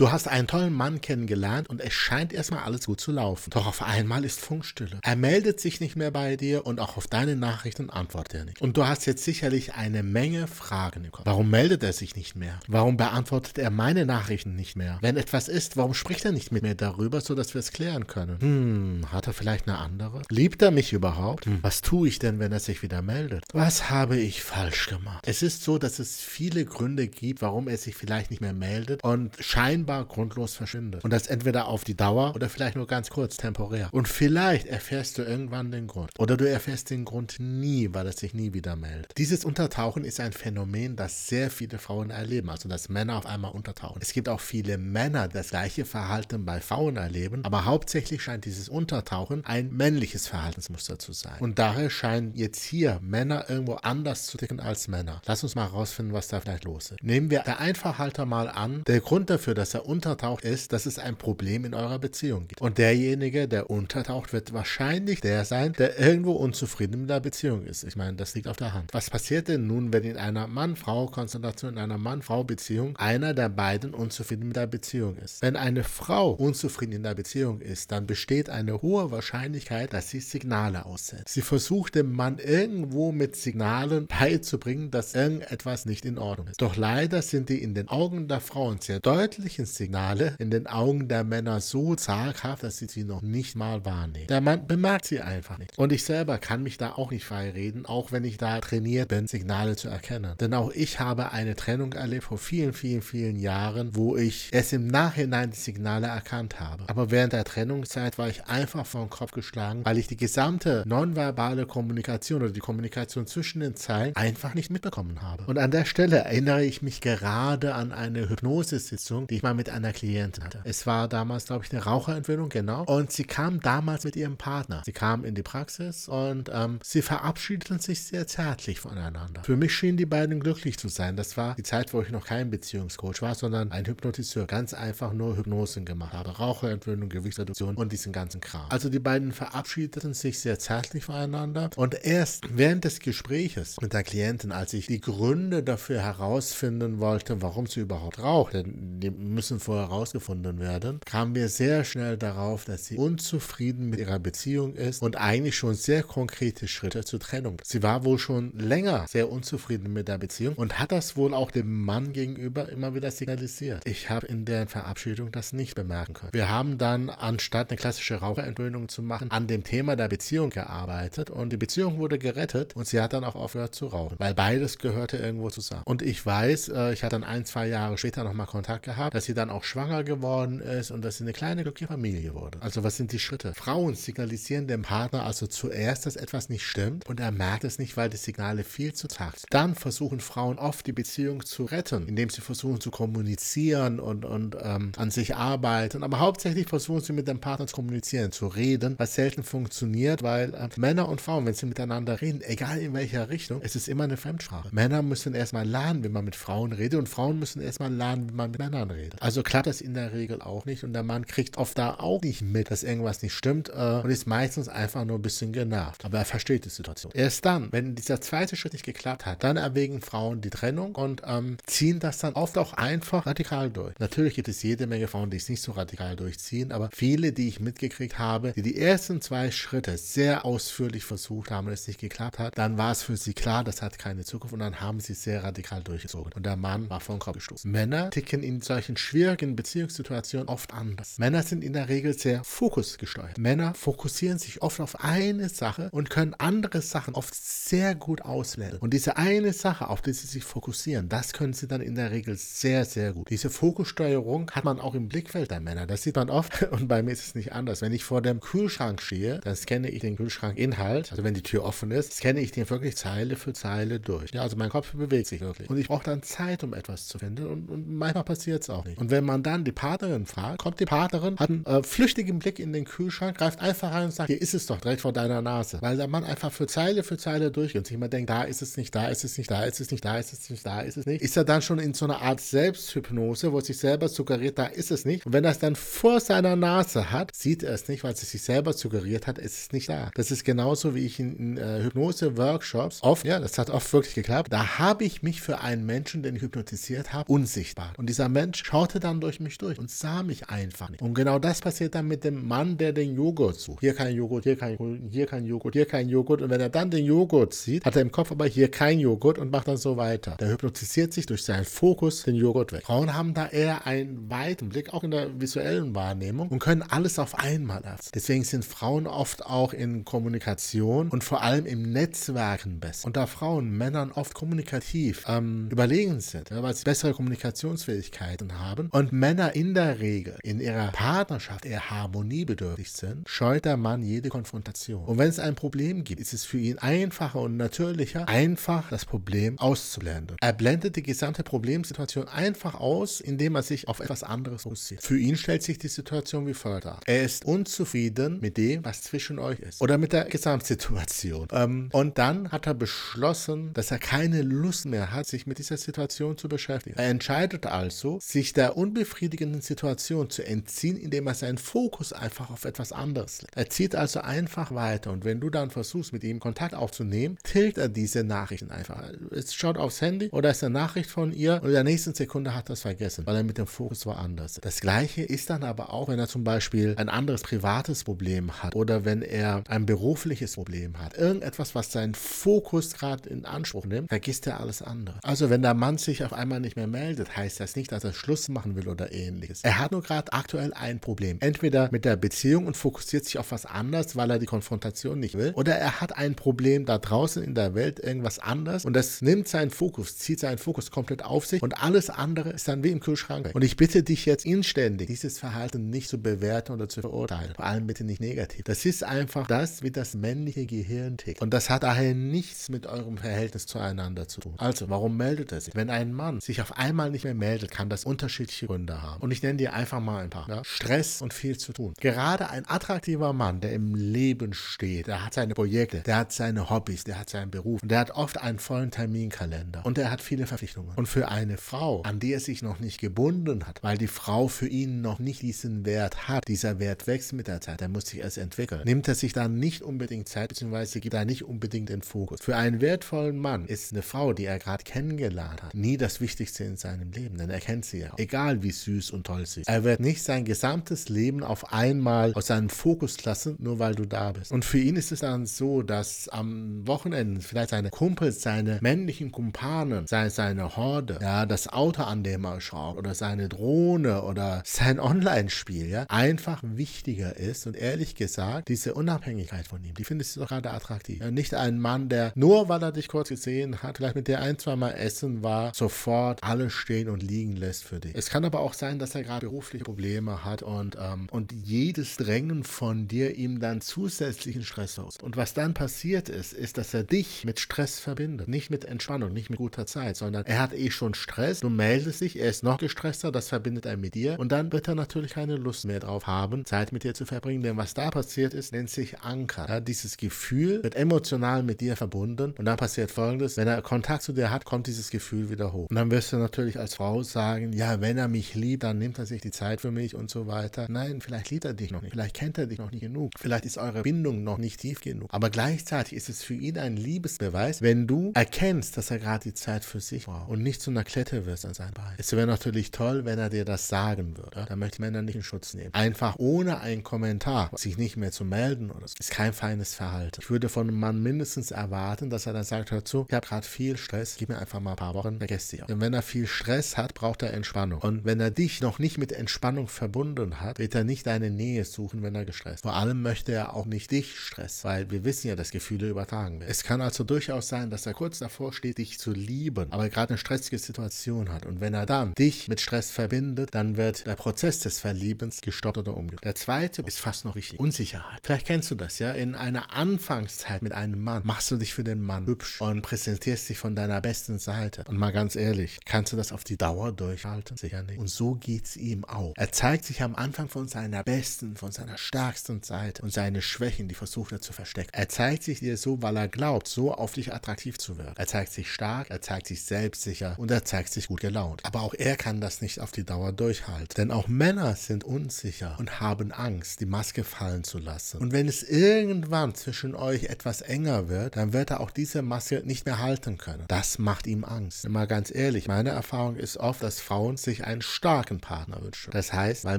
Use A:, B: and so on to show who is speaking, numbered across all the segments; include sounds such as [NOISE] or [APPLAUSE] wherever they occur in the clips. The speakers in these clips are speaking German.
A: Du hast einen tollen Mann kennengelernt und es scheint erstmal alles gut zu laufen. Doch auf einmal ist Funkstille. Er meldet sich nicht mehr bei dir und auch auf deine Nachrichten antwortet er nicht. Und du hast jetzt sicherlich eine Menge Fragen im Kopf. Warum meldet er sich nicht mehr? Warum beantwortet er meine Nachrichten nicht mehr? Wenn etwas ist, warum spricht er nicht mit mir darüber, sodass wir es klären können? Hm, hat er vielleicht eine andere? Liebt er mich überhaupt? Hm, was tue ich denn, wenn er sich wieder meldet? Was habe ich falsch gemacht? Es ist so, dass es viele Gründe gibt, warum er sich vielleicht nicht mehr meldet und scheinbar grundlos verschwindet. Und das entweder auf die Dauer oder vielleicht nur ganz kurz, temporär. Und vielleicht erfährst du irgendwann den Grund. Oder du erfährst den Grund nie, weil er sich nie wieder meldet. Dieses Untertauchen ist ein Phänomen, das sehr viele Frauen erleben. Also, dass Männer auf einmal untertauchen. Es gibt auch viele Männer, die das gleiche Verhalten bei Frauen erleben. Aber hauptsächlich scheint dieses Untertauchen ein männliches Verhaltensmuster zu sein. Und daher scheinen jetzt hier Männer irgendwo anders zu ticken als Männer. Lass uns mal herausfinden, was da vielleicht los ist. Nehmen wir der Einfachhalter mal an. Der Grund dafür, dass er untertaucht, ist, dass es ein Problem in eurer Beziehung gibt. Und derjenige, der untertaucht, wird wahrscheinlich der sein, der irgendwo unzufrieden mit der Beziehung ist. Ich meine, das liegt auf der Hand. Was passiert denn nun, wenn in einer Mann-Frau-Konstellation, in einer Mann-Frau-Beziehung einer der beiden unzufrieden mit der Beziehung ist? Wenn eine Frau unzufrieden in der Beziehung ist, dann besteht eine hohe Wahrscheinlichkeit, dass sie Signale aussetzt. Sie versucht dem Mann irgendwo mit Signalen beizubringen, dass irgendetwas nicht in Ordnung ist. Doch leider sind die in den Augen der Frauen sehr deutlichen Signale in den Augen der Männer so zaghaft, dass sie sie noch nicht mal wahrnehmen. Der Mann bemerkt sie einfach nicht. Und ich selber kann mich da auch nicht frei reden, auch wenn ich da trainiert bin, Signale zu erkennen. Denn auch ich habe eine Trennung erlebt vor vielen, vielen, vielen Jahren, wo ich es im Nachhinein die Signale erkannt habe. Aber während der Trennungszeit war ich einfach den Kopf geschlagen, weil ich die gesamte nonverbale Kommunikation oder die Kommunikation zwischen den Zeilen einfach nicht mitbekommen habe. Und an der Stelle erinnere ich mich gerade an eine Hypnosesitzung, die ich mal mit einer Klientin hatte. Es war damals, glaube ich, eine Raucherentwöhnung, genau. Und sie kam damals mit ihrem Partner. Sie kam in die Praxis und ähm, sie verabschiedeten sich sehr zärtlich voneinander. Für mich schienen die beiden glücklich zu sein. Das war die Zeit, wo ich noch kein Beziehungscoach war, sondern ein Hypnotiseur. Ganz einfach nur Hypnosen gemacht habe. Raucherentwöhnung, Gewichtsreduktion und diesen ganzen Kram. Also die beiden verabschiedeten sich sehr zärtlich voneinander. Und erst während des Gespräches mit der Klientin, als ich die Gründe dafür herausfinden wollte, warum sie überhaupt raucht, denn die müssen vorher herausgefunden werden, kamen wir sehr schnell darauf, dass sie unzufrieden mit ihrer Beziehung ist und eigentlich schon sehr konkrete Schritte zur Trennung. Sie war wohl schon länger sehr unzufrieden mit der Beziehung und hat das wohl auch dem Mann gegenüber immer wieder signalisiert. Ich habe in deren Verabschiedung das nicht bemerken können. Wir haben dann, anstatt eine klassische Raucherentwöhnung zu machen, an dem Thema der Beziehung gearbeitet und die Beziehung wurde gerettet und sie hat dann auch aufgehört zu rauchen, weil beides gehörte irgendwo zusammen. Und ich weiß, äh, ich hatte dann ein, zwei Jahre später nochmal Kontakt gehabt, dass sie dann auch schwanger geworden ist und dass sie eine kleine glückliche Familie wurde. Also was sind die Schritte? Frauen signalisieren dem Partner also zuerst, dass etwas nicht stimmt und er merkt es nicht, weil die Signale viel zu tagt. Dann versuchen Frauen oft die Beziehung zu retten, indem sie versuchen zu kommunizieren und, und ähm, an sich arbeiten. Aber hauptsächlich versuchen sie mit dem Partner zu kommunizieren, zu reden, was selten funktioniert, weil äh, Männer und Frauen, wenn sie miteinander reden, egal in welcher Richtung, es ist immer eine Fremdsprache. Männer müssen erstmal lernen, wie man mit Frauen redet und Frauen müssen erstmal lernen, wie man mit Männern redet. Also klappt das in der Regel auch nicht und der Mann kriegt oft da auch nicht mit, dass irgendwas nicht stimmt äh, und ist meistens einfach nur ein bisschen genervt. Aber er versteht die Situation. Erst dann, wenn dieser zweite Schritt nicht geklappt hat, dann erwägen Frauen die Trennung und ähm, ziehen das dann oft auch einfach radikal durch. Natürlich gibt es jede Menge Frauen, die es nicht so radikal durchziehen, aber viele, die ich mitgekriegt habe, die die ersten zwei Schritte sehr ausführlich versucht haben und es nicht geklappt hat, dann war es für sie klar, das hat keine Zukunft und dann haben sie sehr radikal durchgezogen. Und der Mann war vom Kopf gestoßen. Männer ticken in solchen schwierigen Beziehungssituationen oft anders. Männer sind in der Regel sehr fokusgesteuert. Männer fokussieren sich oft auf eine Sache und können andere Sachen oft sehr gut auswählen. Und diese eine Sache, auf die sie sich fokussieren, das können sie dann in der Regel sehr, sehr gut. Diese Fokussteuerung hat man auch im Blickfeld der Männer. Das sieht man oft [LAUGHS] und bei mir ist es nicht anders. Wenn ich vor dem Kühlschrank stehe, dann scanne ich den Kühlschrankinhalt, also wenn die Tür offen ist, scanne ich den wirklich Zeile für Zeile durch. Ja, also mein Kopf bewegt sich wirklich. Und ich brauche dann Zeit, um etwas zu finden und, und manchmal passiert es auch nicht. Und wenn man dann die Partnerin fragt, kommt die Partnerin, hat einen äh, flüchtigen Blick in den Kühlschrank, greift einfach rein und sagt, hier ist es doch direkt vor deiner Nase. Weil der Mann einfach für Zeile für Zeile durchgeht und sich immer denkt, da ist es nicht, da ist es nicht, da ist es nicht, da ist es nicht, da ist es nicht. Ist er dann schon in so einer Art Selbsthypnose, wo er sich selber suggeriert, da ist es nicht. Und wenn er es dann vor seiner Nase hat, sieht er es nicht, weil es sich selber suggeriert hat, ist es nicht da. Das ist genauso wie ich in, in äh, Hypnose-Workshops oft, ja, das hat oft wirklich geklappt, da habe ich mich für einen Menschen, den ich hypnotisiert habe, unsichtbar. Und dieser Mensch schaut schaute dann durch mich durch und sah mich einfach nicht. Und genau das passiert dann mit dem Mann, der den Joghurt sucht. Hier kein Joghurt, hier kein Joghurt, hier kein Joghurt, hier kein Joghurt. Und wenn er dann den Joghurt sieht, hat er im Kopf aber hier kein Joghurt und macht dann so weiter. Der hypnotisiert sich durch seinen Fokus den Joghurt weg. Frauen haben da eher einen weiten Blick, auch in der visuellen Wahrnehmung und können alles auf einmal erfassen. Deswegen sind Frauen oft auch in Kommunikation und vor allem im Netzwerken besser. Und da Frauen Männern oft kommunikativ ähm, überlegen sind, ja, weil sie bessere Kommunikationsfähigkeiten haben und Männer in der Regel in ihrer Partnerschaft eher harmoniebedürftig sind, scheut der Mann jede Konfrontation. Und wenn es ein Problem gibt, ist es für ihn einfacher und natürlicher, einfach das Problem auszublenden. Er blendet die gesamte Problemsituation einfach aus, indem er sich auf etwas anderes fokussiert. Für ihn stellt sich die Situation wie folgt dar. Er ist unzufrieden mit dem, was zwischen euch ist. Oder mit der Gesamtsituation. Ähm, und dann hat er beschlossen, dass er keine Lust mehr hat, sich mit dieser Situation zu beschäftigen. Er entscheidet also, sich der unbefriedigenden Situation zu entziehen, indem er seinen Fokus einfach auf etwas anderes legt. Er zieht also einfach weiter. Und wenn du dann versuchst, mit ihm Kontakt aufzunehmen, tilgt er diese Nachrichten einfach. Es schaut aufs Handy oder ist eine Nachricht von ihr und in der nächsten Sekunde hat er es vergessen, weil er mit dem Fokus woanders ist. Das gleiche ist dann aber auch, wenn er zum Beispiel ein anderes privates Problem hat oder wenn er ein berufliches Problem hat. Irgendetwas, was seinen Fokus gerade in Anspruch nimmt, vergisst er alles andere. Also wenn der Mann sich auf einmal nicht mehr meldet, heißt das nicht, dass er Schluss machen will oder ähnliches. Er hat nur gerade aktuell ein Problem. Entweder mit der Beziehung und fokussiert sich auf was anderes, weil er die Konfrontation nicht will, oder er hat ein Problem da draußen in der Welt, irgendwas anderes und das nimmt seinen Fokus, zieht seinen Fokus komplett auf sich und alles andere ist dann wie im Kühlschrank. Und ich bitte dich jetzt inständig, dieses Verhalten nicht zu bewerten oder zu verurteilen. Vor allem bitte nicht negativ. Das ist einfach das, wie das männliche Gehirn tickt. Und das hat daher nichts mit eurem Verhältnis zueinander zu tun. Also, warum meldet er sich? Wenn ein Mann sich auf einmal nicht mehr meldet, kann das unterschiedliche Gründe haben. Und ich nenne dir einfach mal ein paar. Ja? Stress und viel zu tun. Gerade ein attraktiver Mann, der im Leben steht, der hat seine Projekte, der hat seine Hobbys, der hat seinen Beruf und der hat oft einen vollen Terminkalender und er hat viele Verpflichtungen. Und für eine Frau, an die er sich noch nicht gebunden hat, weil die Frau für ihn noch nicht diesen Wert hat, dieser Wert wächst mit der Zeit, der muss sich erst entwickeln, nimmt er sich dann nicht unbedingt Zeit, beziehungsweise gibt er nicht unbedingt den Fokus. Für einen wertvollen Mann ist eine Frau, die er gerade kennengelernt hat, nie das Wichtigste in seinem Leben, denn er kennt sie ja. Egal wie süß und toll sie ist. Er wird nicht sein gesamtes Leben auf einmal aus seinem Fokus lassen, nur weil du da bist. Und für ihn ist es dann so, dass am Wochenende vielleicht seine Kumpels, seine männlichen Kumpanen, sei seine Horde, ja, das Auto, an dem er schraubt, oder seine Drohne oder sein Online-Spiel, ja, einfach wichtiger ist. Und ehrlich gesagt, diese Unabhängigkeit von ihm, die findest du doch gerade attraktiv. Ja, nicht ein Mann, der nur weil er dich kurz gesehen hat, vielleicht mit dir ein, zwei Mal essen war, sofort alles stehen und liegen lässt für dich. Es kann aber auch sein, dass er gerade berufliche Probleme hat und, ähm, und jedes Drängen von dir ihm dann zusätzlichen Stress aus. Und was dann passiert ist, ist, dass er dich mit Stress verbindet. Nicht mit Entspannung, nicht mit guter Zeit, sondern er hat eh schon Stress, du meldest dich, er ist noch gestresster, das verbindet er mit dir und dann wird er natürlich keine Lust mehr drauf haben, Zeit mit dir zu verbringen, denn was da passiert ist, nennt sich Anker. Ja, dieses Gefühl wird emotional mit dir verbunden und dann passiert folgendes, wenn er Kontakt zu dir hat, kommt dieses Gefühl wieder hoch. Und dann wirst du natürlich als Frau sagen, ja, wenn er mich liebt, dann nimmt er sich die Zeit für mich und so weiter. Nein, vielleicht liebt er dich noch nicht, vielleicht kennt er dich noch nicht genug, vielleicht ist eure Bindung noch nicht tief genug. Aber gleichzeitig ist es für ihn ein Liebesbeweis, wenn du erkennst, dass er gerade die Zeit für sich braucht und nicht zu einer Klette wirst an sein Bein. Es wäre natürlich toll, wenn er dir das sagen würde. Da möchte Männer nicht in Schutz nehmen. Einfach ohne einen Kommentar sich nicht mehr zu melden oder so, ist kein feines Verhalten. Ich würde von einem Mann mindestens erwarten, dass er dann sagt, hör zu, ich habe gerade viel Stress, gib mir einfach mal ein paar Wochen, vergesst dich. Und wenn er viel Stress hat, braucht er Entspannung. Und wenn er dich noch nicht mit Entspannung verbunden hat, wird er nicht deine Nähe suchen, wenn er gestresst. Vor allem möchte er auch nicht dich stressen, weil wir wissen ja, dass Gefühle übertragen werden. Es kann also durchaus sein, dass er kurz davor steht, dich zu lieben, aber gerade eine stressige Situation hat. Und wenn er dann dich mit Stress verbindet, dann wird der Prozess des Verliebens gestoppt oder umgekehrt. Der zweite ist fast noch richtig. Unsicherheit. Vielleicht kennst du das, ja? In einer Anfangszeit mit einem Mann machst du dich für den Mann hübsch und präsentierst dich von deiner besten Seite. Und mal ganz ehrlich, kannst du das auf die Dauer durchhalten? Sicher nicht. Und so geht's ihm auch. Er zeigt sich am Anfang von seiner besten, von seiner stärksten Seite und seine Schwächen, die versucht er zu verstecken. Er zeigt sich dir so, weil er glaubt, so auf dich attraktiv zu werden. Er zeigt sich stark, er zeigt sich selbstsicher und er zeigt sich gut gelaunt. Aber auch er kann das nicht auf die Dauer durchhalten. Denn auch Männer sind unsicher und haben Angst, die Maske fallen zu lassen. Und wenn es irgendwann zwischen euch etwas enger wird, dann wird er auch diese Maske nicht mehr halten können. Das macht ihm Angst. Mal ganz ehrlich, meine Erfahrung ist oft, dass Frauen sich sich einen starken Partner wünschen. Das heißt, weil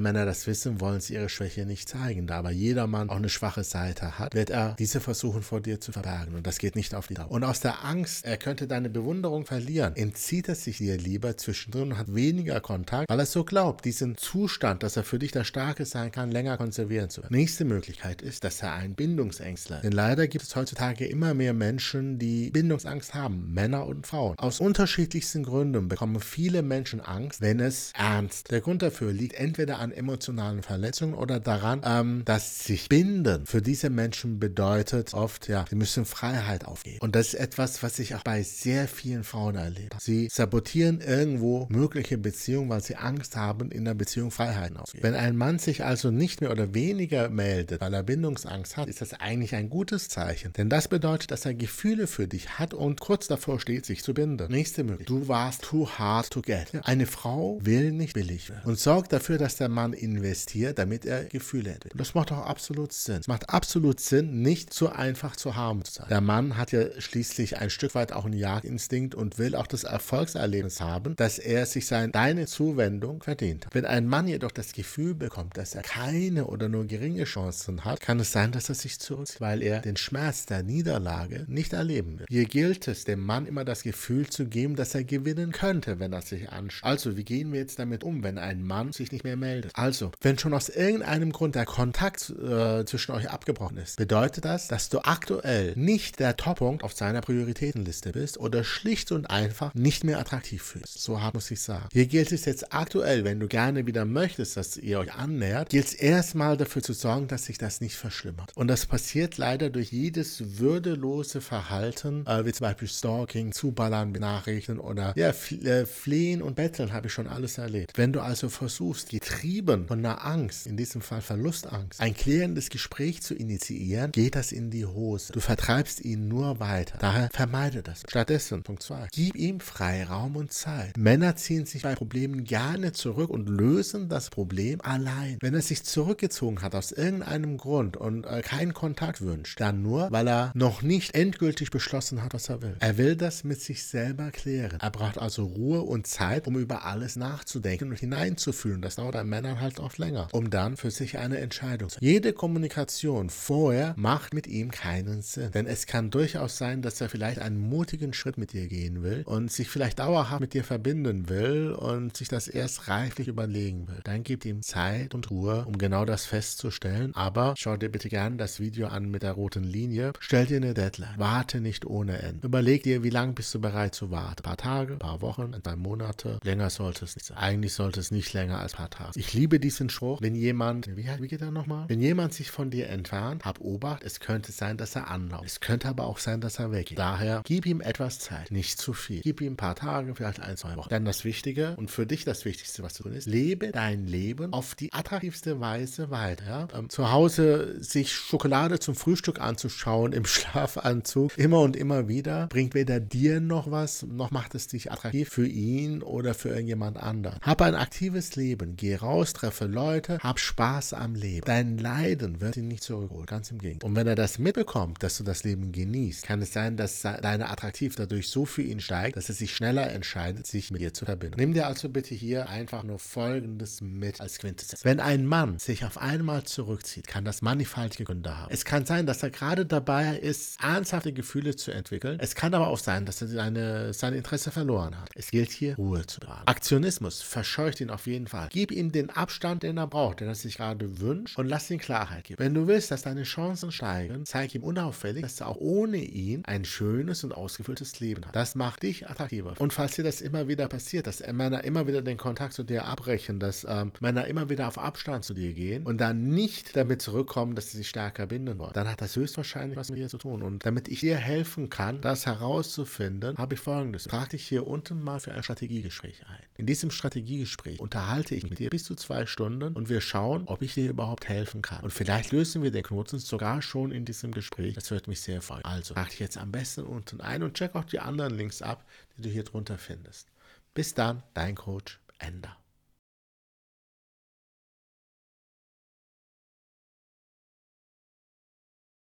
A: Männer das wissen, wollen sie ihre Schwäche nicht zeigen. Da aber jeder Mann auch eine schwache Seite hat, wird er diese versuchen vor dir zu verbergen. Und das geht nicht auf die Dauer. Und aus der Angst, er könnte deine Bewunderung verlieren, entzieht er sich dir lieber zwischendrin und hat weniger Kontakt, weil er so glaubt, diesen Zustand, dass er für dich der Starke sein kann, länger konservieren zu können. Nächste Möglichkeit ist, dass er ein Bindungsängstler ist. Denn leider gibt es heutzutage immer mehr Menschen, die Bindungsangst haben, Männer und Frauen. Aus unterschiedlichsten Gründen bekommen viele Menschen Angst, wenn es ernst. Der Grund dafür liegt entweder an emotionalen Verletzungen oder daran, ähm, dass sich binden für diese Menschen bedeutet oft, ja, sie müssen Freiheit aufgeben. Und das ist etwas, was ich auch bei sehr vielen Frauen erlebe. Sie sabotieren irgendwo mögliche Beziehungen, weil sie Angst haben, in der Beziehung Freiheiten aufzugeben. Wenn ein Mann sich also nicht mehr oder weniger meldet, weil er Bindungsangst hat, ist das eigentlich ein gutes Zeichen. Denn das bedeutet, dass er Gefühle für dich hat und kurz davor steht, sich zu binden. Nächste Möglichkeit. Du warst too hard to get. Eine Frau will nicht billig werden und sorgt dafür, dass der Mann investiert, damit er Gefühle hat. Das macht doch absolut Sinn. Es macht absolut Sinn, nicht so einfach zu haben zu sein. Der Mann hat ja schließlich ein Stück weit auch einen Jagdinstinkt und will auch das Erfolgserlebnis haben, dass er sich sein, deine Zuwendung verdient. Wenn ein Mann jedoch das Gefühl bekommt, dass er keine oder nur geringe Chancen hat, kann es sein, dass er sich zurückzieht, weil er den Schmerz der Niederlage nicht erleben will. Hier gilt es, dem Mann immer das Gefühl zu geben, dass er gewinnen könnte, wenn er sich anschaut. Also, wie gehen wir jetzt damit um, wenn ein Mann sich nicht mehr meldet? Also, wenn schon aus irgendeinem Grund der Kontakt äh, zwischen euch abgebrochen ist, bedeutet das, dass du aktuell nicht der Toppunkt auf seiner Prioritätenliste bist oder schlicht und einfach nicht mehr attraktiv fühlst. So hart muss ich sagen. Hier gilt es jetzt aktuell, wenn du gerne wieder möchtest, dass ihr euch annähert, gilt es erstmal dafür zu sorgen, dass sich das nicht verschlimmert. Und das passiert leider durch jedes würdelose Verhalten, äh, wie zum Beispiel Stalking, Zuballern, Benachrichten oder ja, äh, Flehen und Betteln habe ich schon alles erlebt. Wenn du also versuchst, getrieben von einer Angst, in diesem Fall Verlustangst, ein klärendes Gespräch zu initiieren, geht das in die Hose. Du vertreibst ihn nur weiter. Daher vermeide das. Stattdessen, Punkt 2, gib ihm Freiraum und Zeit. Männer ziehen sich bei Problemen gerne zurück und lösen das Problem allein. Wenn er sich zurückgezogen hat aus irgendeinem Grund und äh, keinen Kontakt wünscht, dann nur, weil er noch nicht endgültig beschlossen hat, was er will. Er will das mit sich selber klären. Er braucht also Ruhe und Zeit, um über alles nachzudenken und hineinzufühlen. Das dauert bei Männern halt oft länger, um dann für sich eine Entscheidung zu Jede Kommunikation vorher macht mit ihm keinen Sinn. Denn es kann durchaus sein, dass er vielleicht einen mutigen Schritt mit dir gehen will und sich vielleicht dauerhaft mit dir verbinden will und sich das erst reiflich überlegen will. Dann gib ihm Zeit und Ruhe, um genau das festzustellen. Aber schau dir bitte gerne das Video an mit der roten Linie. Stell dir eine Deadline. Warte nicht ohne Ende. Überleg dir, wie lange bist du bereit zu warten. Ein paar Tage, ein paar Wochen, ein paar Monate. Länger sollte es nicht sein. Eigentlich sollte es nicht länger als ein paar Tage. Ich liebe diesen Spruch, wenn jemand, wie, wie geht er nochmal? Wenn jemand sich von dir entfernt, hab Obacht, es könnte sein, dass er anlauft. Es könnte aber auch sein, dass er weggeht. Daher gib ihm etwas Zeit, nicht zu viel. Gib ihm ein paar Tage, vielleicht ein, zwei Wochen. Dann das Wichtige und für dich das Wichtigste, was zu tun ist, lebe dein Leben auf die attraktivste Weise weiter. Ähm, zu Hause sich Schokolade zum Frühstück anzuschauen im [LAUGHS] Schlafanzug, immer und immer wieder, bringt weder dir noch was, noch macht es dich attraktiv für ihn oder für irgendjemand anderen. Hab ein aktives Leben, geh raus, treffe Leute, hab Spaß am Leben. Dein Leiden wird ihn nicht zurückholen, ganz im Gegenteil. Und wenn er das mitbekommt, dass du das Leben genießt, kann es sein, dass deine Attraktiv dadurch so für ihn steigt, dass er sich schneller entscheidet, sich mit dir zu verbinden. Nimm dir also bitte hier einfach nur Folgendes mit als Quintessenz. Wenn ein Mann sich auf einmal zurückzieht, kann das mannigfaltige Gründe haben. Es kann sein, dass er gerade dabei ist, ernsthafte Gefühle zu entwickeln. Es kann aber auch sein, dass er seine, sein Interesse verloren hat. Es gilt hier, Ruhe zu bewahren. Aktionismus verscheucht ihn auf jeden Fall. Gib ihm den Abstand, den er braucht, den er sich gerade wünscht und lass ihn Klarheit geben. Wenn du willst, dass deine Chancen steigen, zeig ihm unauffällig, dass du auch ohne ihn ein schönes und ausgefülltes Leben hast. Das macht dich attraktiver. Und falls dir das immer wieder passiert, dass Männer immer wieder den Kontakt zu dir abbrechen, dass ähm, Männer immer wieder auf Abstand zu dir gehen und dann nicht damit zurückkommen, dass sie sich stärker binden wollen, dann hat das höchstwahrscheinlich was mit dir zu tun. Und damit ich dir helfen kann, das herauszufinden, habe ich folgendes. Trag dich hier unten mal für ein Strategiegespräch ein. In diesem Strategiegespräch unterhalte ich mit dir bis zu zwei Stunden und wir schauen, ob ich dir überhaupt helfen kann. Und vielleicht lösen wir den Knoten sogar schon in diesem Gespräch. Das würde mich sehr freuen. Also trag dich jetzt am besten unten ein und check auch die anderen Links ab, die du hier drunter findest. Bis dann, dein Coach Ender.